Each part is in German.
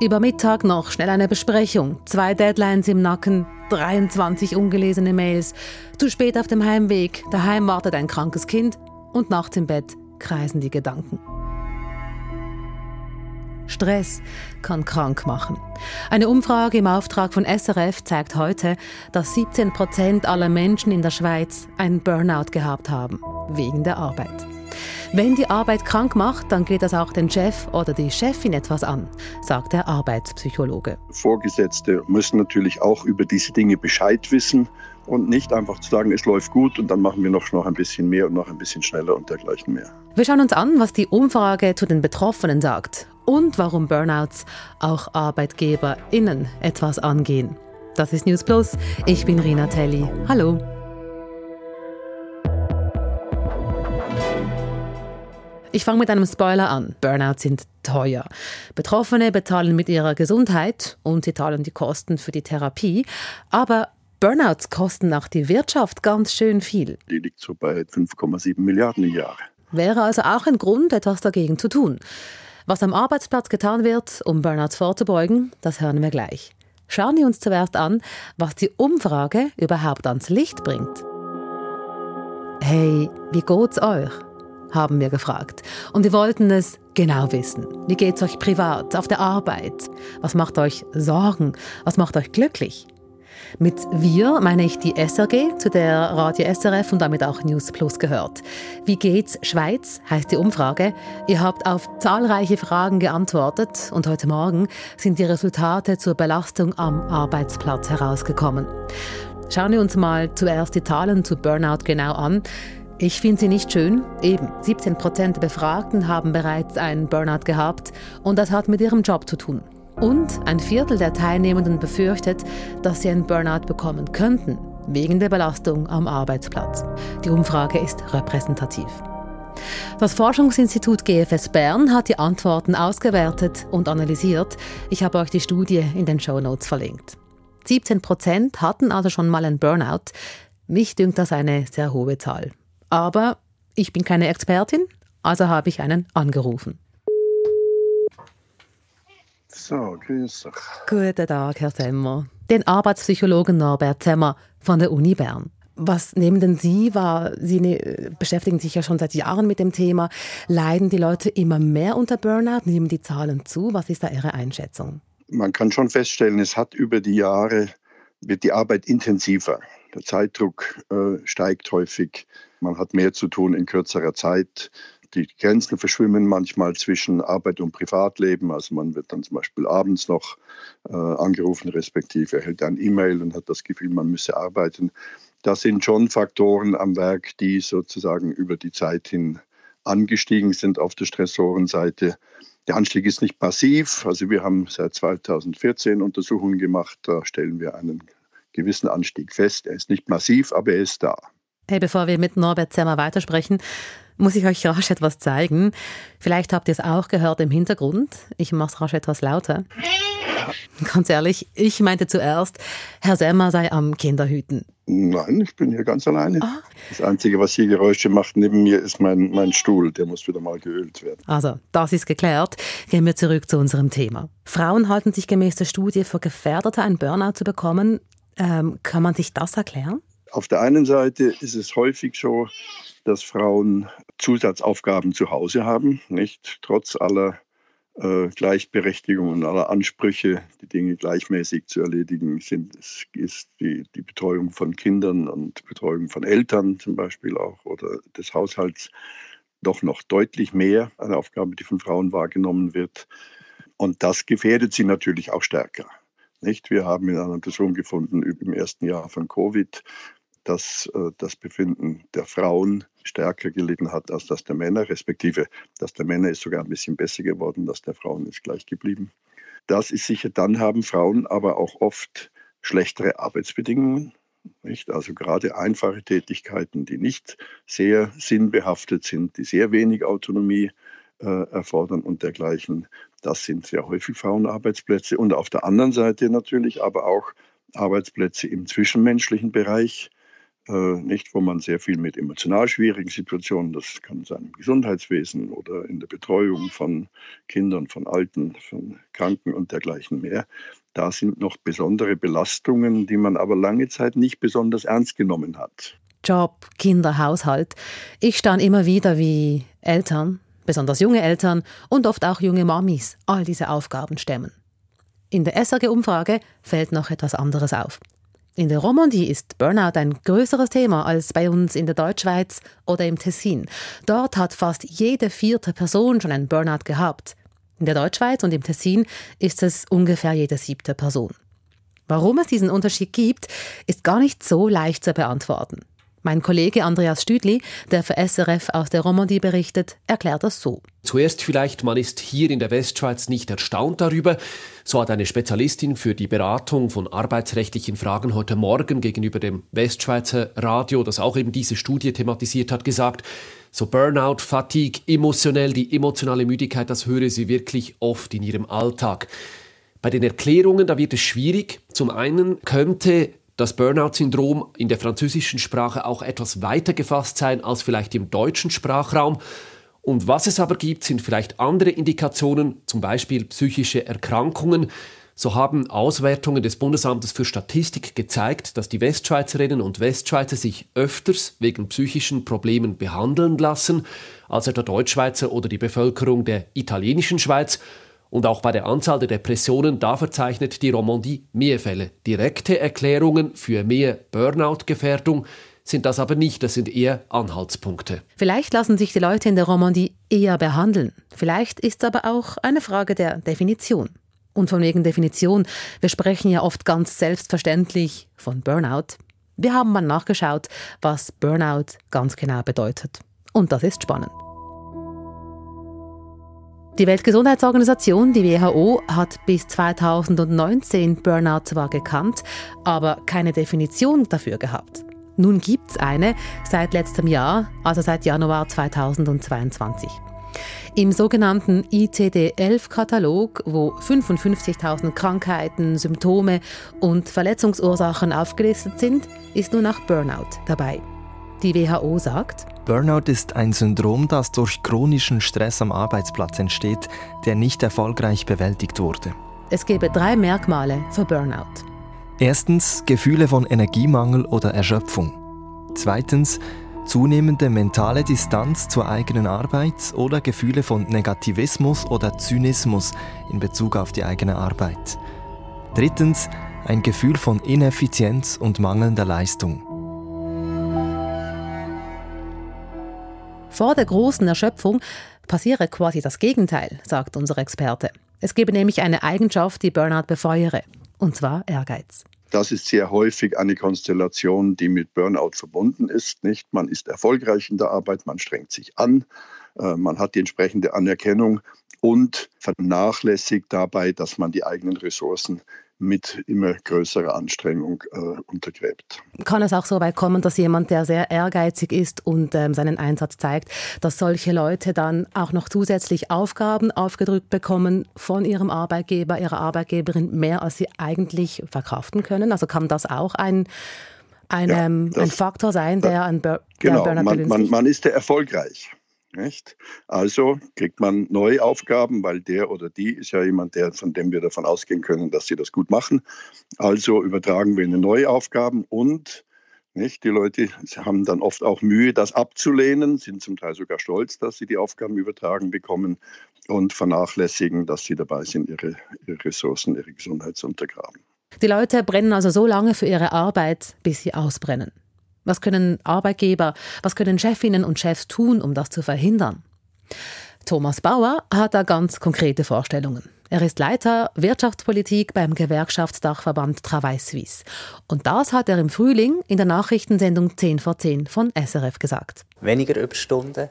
Über Mittag noch schnell eine Besprechung, zwei Deadlines im Nacken, 23 ungelesene Mails, zu spät auf dem Heimweg, daheim wartet ein krankes Kind und nachts im Bett kreisen die Gedanken. Stress kann krank machen. Eine Umfrage im Auftrag von SRF zeigt heute, dass 17 Prozent aller Menschen in der Schweiz einen Burnout gehabt haben, wegen der Arbeit. Wenn die Arbeit krank macht, dann geht das auch den Chef oder die Chefin etwas an, sagt der Arbeitspsychologe. Vorgesetzte müssen natürlich auch über diese Dinge Bescheid wissen und nicht einfach zu sagen, es läuft gut und dann machen wir noch, noch ein bisschen mehr und noch ein bisschen schneller und dergleichen mehr. Wir schauen uns an, was die Umfrage zu den Betroffenen sagt und warum Burnouts auch ArbeitgeberInnen etwas angehen. Das ist News Plus. Ich bin Rina Telli. Hallo. Ich fange mit einem Spoiler an. Burnouts sind teuer. Betroffene bezahlen mit ihrer Gesundheit und sie zahlen die Kosten für die Therapie. Aber Burnouts kosten auch die Wirtschaft ganz schön viel. Die liegt so bei 5,7 Milliarden im Jahr. Wäre also auch ein Grund, etwas dagegen zu tun. Was am Arbeitsplatz getan wird, um Burnouts vorzubeugen, das hören wir gleich. Schauen wir uns zuerst an, was die Umfrage überhaupt ans Licht bringt. Hey, wie geht's euch? Haben wir gefragt. Und wir wollten es genau wissen. Wie geht es euch privat, auf der Arbeit? Was macht euch Sorgen? Was macht euch glücklich? Mit wir meine ich die SRG, zu der Radio SRF und damit auch News Plus gehört. Wie geht's Schweiz, heißt die Umfrage. Ihr habt auf zahlreiche Fragen geantwortet und heute Morgen sind die Resultate zur Belastung am Arbeitsplatz herausgekommen. Schauen wir uns mal zuerst die Zahlen zu Burnout genau an. Ich finde sie nicht schön. Eben, 17 Prozent der Befragten haben bereits einen Burnout gehabt und das hat mit ihrem Job zu tun. Und ein Viertel der Teilnehmenden befürchtet, dass sie einen Burnout bekommen könnten, wegen der Belastung am Arbeitsplatz. Die Umfrage ist repräsentativ. Das Forschungsinstitut GFS Bern hat die Antworten ausgewertet und analysiert. Ich habe euch die Studie in den Show Notes verlinkt. 17 Prozent hatten also schon mal einen Burnout. Mich dünkt das eine sehr hohe Zahl. Aber ich bin keine Expertin, also habe ich einen angerufen. So, grüß dich. Guten Tag, Herr Semmer. Den Arbeitspsychologen Norbert Semmer von der Uni Bern. Was nehmen denn Sie wahr? Sie ne, beschäftigen sich ja schon seit Jahren mit dem Thema. Leiden die Leute immer mehr unter Burnout? Nehmen die Zahlen zu? Was ist da Ihre Einschätzung? Man kann schon feststellen, es hat über die Jahre, wird die Arbeit intensiver. Der Zeitdruck äh, steigt häufig. Man hat mehr zu tun in kürzerer Zeit. Die Grenzen verschwimmen manchmal zwischen Arbeit und Privatleben. Also man wird dann zum Beispiel abends noch äh, angerufen, respektive erhält ein E-Mail und hat das Gefühl, man müsse arbeiten. Das sind schon Faktoren am Werk, die sozusagen über die Zeit hin angestiegen sind auf der Stressorenseite. Der Anstieg ist nicht passiv. Also wir haben seit 2014 Untersuchungen gemacht. Da stellen wir einen gewissen Anstieg fest. Er ist nicht massiv, aber er ist da. Hey, bevor wir mit Norbert Zermer weitersprechen, muss ich euch rasch etwas zeigen. Vielleicht habt ihr es auch gehört im Hintergrund. Ich mache es rasch etwas lauter. Ganz ehrlich, ich meinte zuerst, Herr Semmer sei am Kinderhüten. Nein, ich bin hier ganz alleine. Ah. Das Einzige, was hier Geräusche macht neben mir, ist mein, mein Stuhl. Der muss wieder mal geölt werden. Also, das ist geklärt. Gehen wir zurück zu unserem Thema. Frauen halten sich gemäß der Studie für gefährdeter, einen Burnout zu bekommen. Ähm, kann man sich das erklären? Auf der einen Seite ist es häufig so, dass Frauen Zusatzaufgaben zu Hause haben, nicht trotz aller äh, Gleichberechtigung und aller Ansprüche, die Dinge gleichmäßig zu erledigen, sind, ist die, die Betreuung von Kindern und Betreuung von Eltern zum Beispiel auch oder des Haushalts doch noch deutlich mehr eine Aufgabe, die von Frauen wahrgenommen wird. Und das gefährdet sie natürlich auch stärker. Nicht? Wir haben in einer Untersuchung gefunden im ersten Jahr von Covid, dass äh, das Befinden der Frauen stärker gelitten hat als das der Männer, respektive das der Männer ist sogar ein bisschen besser geworden, das der Frauen ist gleich geblieben. Das ist sicher, dann haben Frauen aber auch oft schlechtere Arbeitsbedingungen. Nicht? Also gerade einfache Tätigkeiten, die nicht sehr sinnbehaftet sind, die sehr wenig Autonomie erfordern und dergleichen. Das sind sehr häufig Frauenarbeitsplätze. Und auf der anderen Seite natürlich aber auch Arbeitsplätze im zwischenmenschlichen Bereich, äh, nicht, wo man sehr viel mit emotional schwierigen Situationen, das kann sein im Gesundheitswesen oder in der Betreuung von Kindern, von Alten, von Kranken und dergleichen mehr. Da sind noch besondere Belastungen, die man aber lange Zeit nicht besonders ernst genommen hat. Job, Kinder, Haushalt. Ich staune immer wieder, wie Eltern, besonders junge Eltern und oft auch junge Mamis, all diese Aufgaben stemmen. In der SRG-Umfrage fällt noch etwas anderes auf. In der Romandie ist Burnout ein größeres Thema als bei uns in der Deutschschweiz oder im Tessin. Dort hat fast jede vierte Person schon einen Burnout gehabt. In der Deutschschweiz und im Tessin ist es ungefähr jede siebte Person. Warum es diesen Unterschied gibt, ist gar nicht so leicht zu beantworten. Mein Kollege Andreas Stüdli, der für SRF aus der Romandie berichtet, erklärt das so. Zuerst vielleicht, man ist hier in der Westschweiz nicht erstaunt darüber. So hat eine Spezialistin für die Beratung von arbeitsrechtlichen Fragen heute Morgen gegenüber dem Westschweizer Radio, das auch eben diese Studie thematisiert hat, gesagt, so Burnout, Fatigue, emotionell, die emotionale Müdigkeit, das höre sie wirklich oft in ihrem Alltag. Bei den Erklärungen, da wird es schwierig. Zum einen könnte das Burnout-Syndrom in der französischen Sprache auch etwas weiter gefasst sein als vielleicht im deutschen Sprachraum. Und was es aber gibt, sind vielleicht andere Indikationen, zum Beispiel psychische Erkrankungen. So haben Auswertungen des Bundesamtes für Statistik gezeigt, dass die Westschweizerinnen und Westschweizer sich öfters wegen psychischen Problemen behandeln lassen als etwa Deutschschweizer oder die Bevölkerung der italienischen Schweiz. Und auch bei der Anzahl der Depressionen, da verzeichnet die Romandie mehr Fälle. Direkte Erklärungen für mehr Burnout-Gefährdung sind das aber nicht, das sind eher Anhaltspunkte. Vielleicht lassen sich die Leute in der Romandie eher behandeln. Vielleicht ist es aber auch eine Frage der Definition. Und von wegen Definition, wir sprechen ja oft ganz selbstverständlich von Burnout. Wir haben mal nachgeschaut, was Burnout ganz genau bedeutet. Und das ist spannend. Die Weltgesundheitsorganisation, die WHO, hat bis 2019 Burnout zwar gekannt, aber keine Definition dafür gehabt. Nun gibt es eine seit letztem Jahr, also seit Januar 2022. Im sogenannten ICD-11-Katalog, wo 55.000 Krankheiten, Symptome und Verletzungsursachen aufgelistet sind, ist nun auch Burnout dabei. Die WHO sagt, Burnout ist ein Syndrom, das durch chronischen Stress am Arbeitsplatz entsteht, der nicht erfolgreich bewältigt wurde. Es gebe drei Merkmale für Burnout. Erstens Gefühle von Energiemangel oder Erschöpfung. Zweitens zunehmende mentale Distanz zur eigenen Arbeit oder Gefühle von Negativismus oder Zynismus in Bezug auf die eigene Arbeit. Drittens ein Gefühl von Ineffizienz und mangelnder Leistung. Vor der großen Erschöpfung passiere quasi das Gegenteil, sagt unser Experte. Es gebe nämlich eine Eigenschaft, die Burnout befeuere, und zwar Ehrgeiz. Das ist sehr häufig eine Konstellation, die mit Burnout verbunden ist. Nicht? Man ist erfolgreich in der Arbeit, man strengt sich an, äh, man hat die entsprechende Anerkennung und vernachlässigt dabei, dass man die eigenen Ressourcen mit immer größerer Anstrengung äh, untergräbt. Kann es auch so weit kommen, dass jemand, der sehr ehrgeizig ist und ähm, seinen Einsatz zeigt, dass solche Leute dann auch noch zusätzlich Aufgaben aufgedrückt bekommen von ihrem Arbeitgeber, ihrer Arbeitgeberin, mehr als sie eigentlich verkraften können? Also kann das auch ein ein, ja, ähm, das, ein Faktor sein, der an Bur genau, Burnout man, man, man ist ja erfolgreich. Nicht? Also kriegt man neue Aufgaben, weil der oder die ist ja jemand, der, von dem wir davon ausgehen können, dass sie das gut machen. Also übertragen wir ihnen neue Aufgaben und nicht? Die Leute haben dann oft auch Mühe, das abzulehnen, sind zum Teil sogar stolz, dass sie die Aufgaben übertragen bekommen und vernachlässigen, dass sie dabei sind, ihre, ihre Ressourcen, ihre Gesundheit zu untergraben. Die Leute brennen also so lange für ihre Arbeit, bis sie ausbrennen. Was können Arbeitgeber, was können Chefinnen und Chefs tun, um das zu verhindern? Thomas Bauer hat da ganz konkrete Vorstellungen. Er ist Leiter Wirtschaftspolitik beim Gewerkschaftsdachverband Travail Suisse. Und das hat er im Frühling in der Nachrichtensendung 10 vor 10 von SRF gesagt. Weniger Überstunden,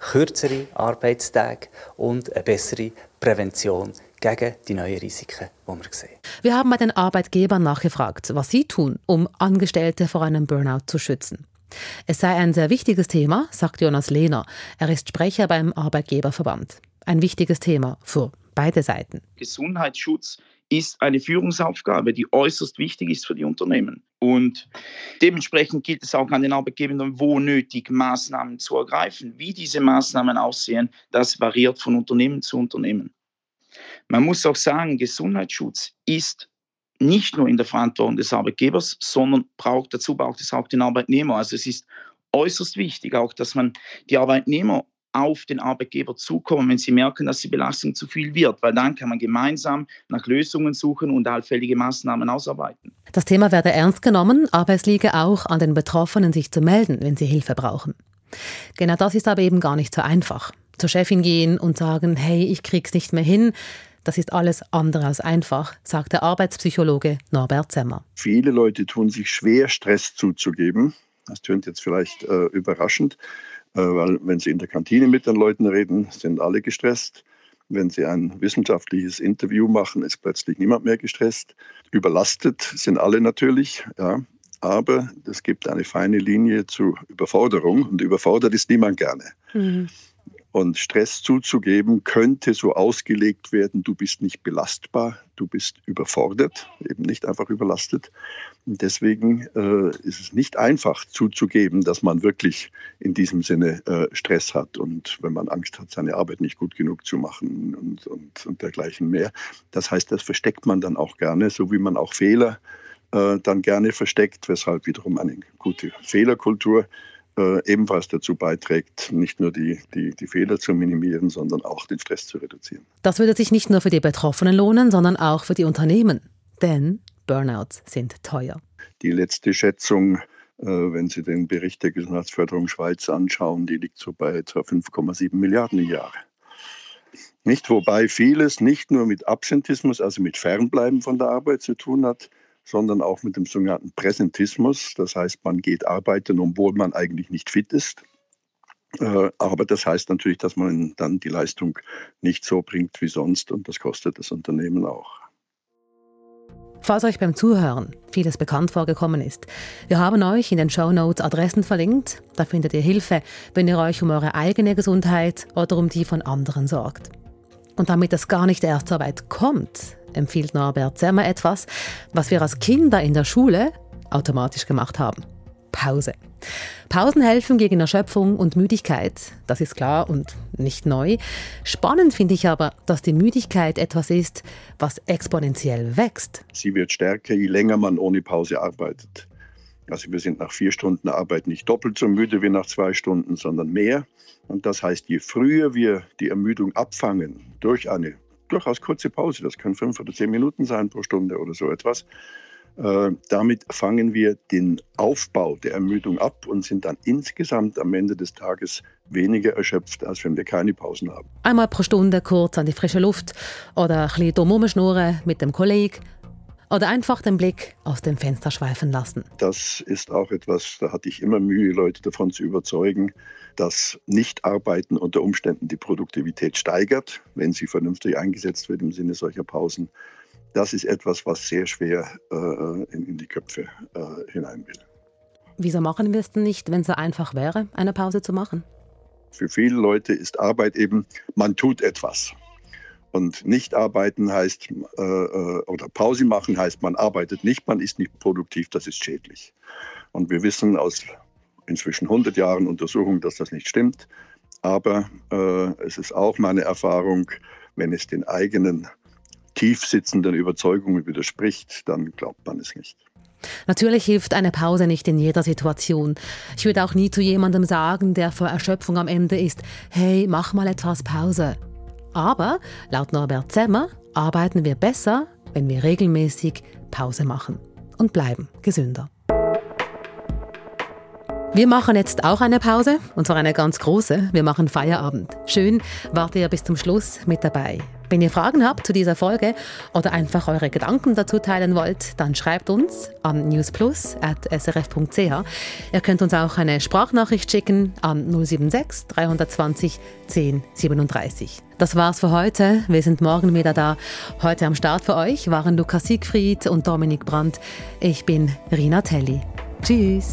kürzere Arbeitstage und eine bessere Prävention gegen die neuen Risiken, die wir sehen. Wir haben bei den Arbeitgebern nachgefragt, was sie tun, um Angestellte vor einem Burnout zu schützen. Es sei ein sehr wichtiges Thema, sagt Jonas Lehner. Er ist Sprecher beim Arbeitgeberverband. Ein wichtiges Thema für beide Seiten. Gesundheitsschutz ist eine Führungsaufgabe, die äußerst wichtig ist für die Unternehmen. Und dementsprechend gilt es auch an den Arbeitgebern, wo nötig Maßnahmen zu ergreifen. Wie diese Maßnahmen aussehen, das variiert von Unternehmen zu Unternehmen. Man muss auch sagen, Gesundheitsschutz ist nicht nur in der Verantwortung des Arbeitgebers, sondern braucht, dazu braucht es auch den Arbeitnehmer. Also es ist äußerst wichtig auch, dass man die Arbeitnehmer auf den Arbeitgeber zukommen, wenn sie merken, dass die Belastung zu viel wird, weil dann kann man gemeinsam nach Lösungen suchen und allfällige Maßnahmen ausarbeiten. Das Thema werde ernst genommen, aber es liege auch an den Betroffenen, sich zu melden, wenn sie Hilfe brauchen. Genau das ist aber eben gar nicht so einfach. Zur Chefin gehen und sagen, hey, ich krieg's nicht mehr hin, das ist alles andere als einfach, sagt der Arbeitspsychologe Norbert Zemmer. Viele Leute tun sich schwer, Stress zuzugeben. Das tönt jetzt vielleicht äh, überraschend, äh, weil wenn Sie in der Kantine mit den Leuten reden, sind alle gestresst. Wenn Sie ein wissenschaftliches Interview machen, ist plötzlich niemand mehr gestresst. Überlastet sind alle natürlich, ja. Aber es gibt eine feine Linie zu Überforderung und überfordert ist niemand gerne. Mhm. Und Stress zuzugeben könnte so ausgelegt werden, du bist nicht belastbar, du bist überfordert, eben nicht einfach überlastet. Und deswegen äh, ist es nicht einfach zuzugeben, dass man wirklich in diesem Sinne äh, Stress hat und wenn man Angst hat, seine Arbeit nicht gut genug zu machen und, und, und dergleichen mehr. Das heißt, das versteckt man dann auch gerne, so wie man auch Fehler äh, dann gerne versteckt, weshalb wiederum eine gute Fehlerkultur äh, ebenfalls dazu beiträgt, nicht nur die, die, die Fehler zu minimieren, sondern auch den Stress zu reduzieren. Das würde sich nicht nur für die Betroffenen lohnen, sondern auch für die Unternehmen. Denn Burnouts sind teuer. Die letzte Schätzung, äh, wenn Sie den Bericht der Gesundheitsförderung Schweiz anschauen, die liegt so bei etwa 5,7 Milliarden im Jahr. Nicht, wobei vieles nicht nur mit Absentismus, also mit Fernbleiben von der Arbeit zu tun hat, sondern auch mit dem sogenannten Präsentismus. Das heißt, man geht arbeiten, obwohl man eigentlich nicht fit ist. Äh, aber das heißt natürlich, dass man dann die Leistung nicht so bringt wie sonst und das kostet das Unternehmen auch. Falls euch beim Zuhören vieles bekannt vorgekommen ist, wir haben euch in den Show Notes Adressen verlinkt. Da findet ihr Hilfe, wenn ihr euch um eure eigene Gesundheit oder um die von anderen sorgt. Und damit es gar nicht erst so weit kommt, empfiehlt Norbert Zermer etwas, was wir als Kinder in der Schule automatisch gemacht haben. Pause. Pausen helfen gegen Erschöpfung und Müdigkeit, das ist klar und nicht neu. Spannend finde ich aber, dass die Müdigkeit etwas ist, was exponentiell wächst. Sie wird stärker, je länger man ohne Pause arbeitet. Also wir sind nach vier Stunden Arbeit nicht doppelt so müde wie nach zwei Stunden, sondern mehr. Und das heißt, je früher wir die Ermüdung abfangen durch eine durchaus kurze Pause, das können fünf oder zehn Minuten sein pro Stunde oder so etwas. Äh, damit fangen wir den Aufbau der Ermüdung ab und sind dann insgesamt am Ende des Tages weniger erschöpft, als wenn wir keine Pausen haben. Einmal pro Stunde kurz an die frische Luft oder ein bisschen dumm mit dem Kollegen oder einfach den Blick aus dem Fenster schweifen lassen. Das ist auch etwas, da hatte ich immer Mühe, Leute davon zu überzeugen, dass Nichtarbeiten unter Umständen die Produktivität steigert, wenn sie vernünftig eingesetzt wird im Sinne solcher Pausen. Das ist etwas, was sehr schwer äh, in, in, die Köpfe äh, hinein will. Wieso machen wir es denn nicht, wenn es so einfach wäre, eine Pause zu machen? Für viele Leute ist Arbeit eben, man tut etwas. Und nicht arbeiten heißt, äh, äh, oder Pause machen heißt, man arbeitet nicht, man ist nicht produktiv, das ist schädlich. Und wir wissen aus inzwischen 100 Jahren Untersuchungen, dass das nicht stimmt. Aber äh, es ist auch meine Erfahrung, wenn es den eigenen tief sitzenden Überzeugungen widerspricht, dann glaubt man es nicht. Natürlich hilft eine Pause nicht in jeder Situation. Ich würde auch nie zu jemandem sagen, der vor Erschöpfung am Ende ist, hey, mach mal etwas Pause. Aber laut Norbert Zemmer arbeiten wir besser, wenn wir regelmäßig Pause machen und bleiben gesünder. Wir machen jetzt auch eine Pause, und zwar eine ganz große. Wir machen Feierabend. Schön, wart ihr bis zum Schluss mit dabei. Wenn ihr Fragen habt zu dieser Folge oder einfach eure Gedanken dazu teilen wollt, dann schreibt uns an newsplus.srf.ch. Ihr könnt uns auch eine Sprachnachricht schicken an 076 320 10 37. Das war's für heute. Wir sind morgen wieder da. Heute am Start für euch waren Lukas Siegfried und Dominik Brandt. Ich bin Rina Telli. Tschüss.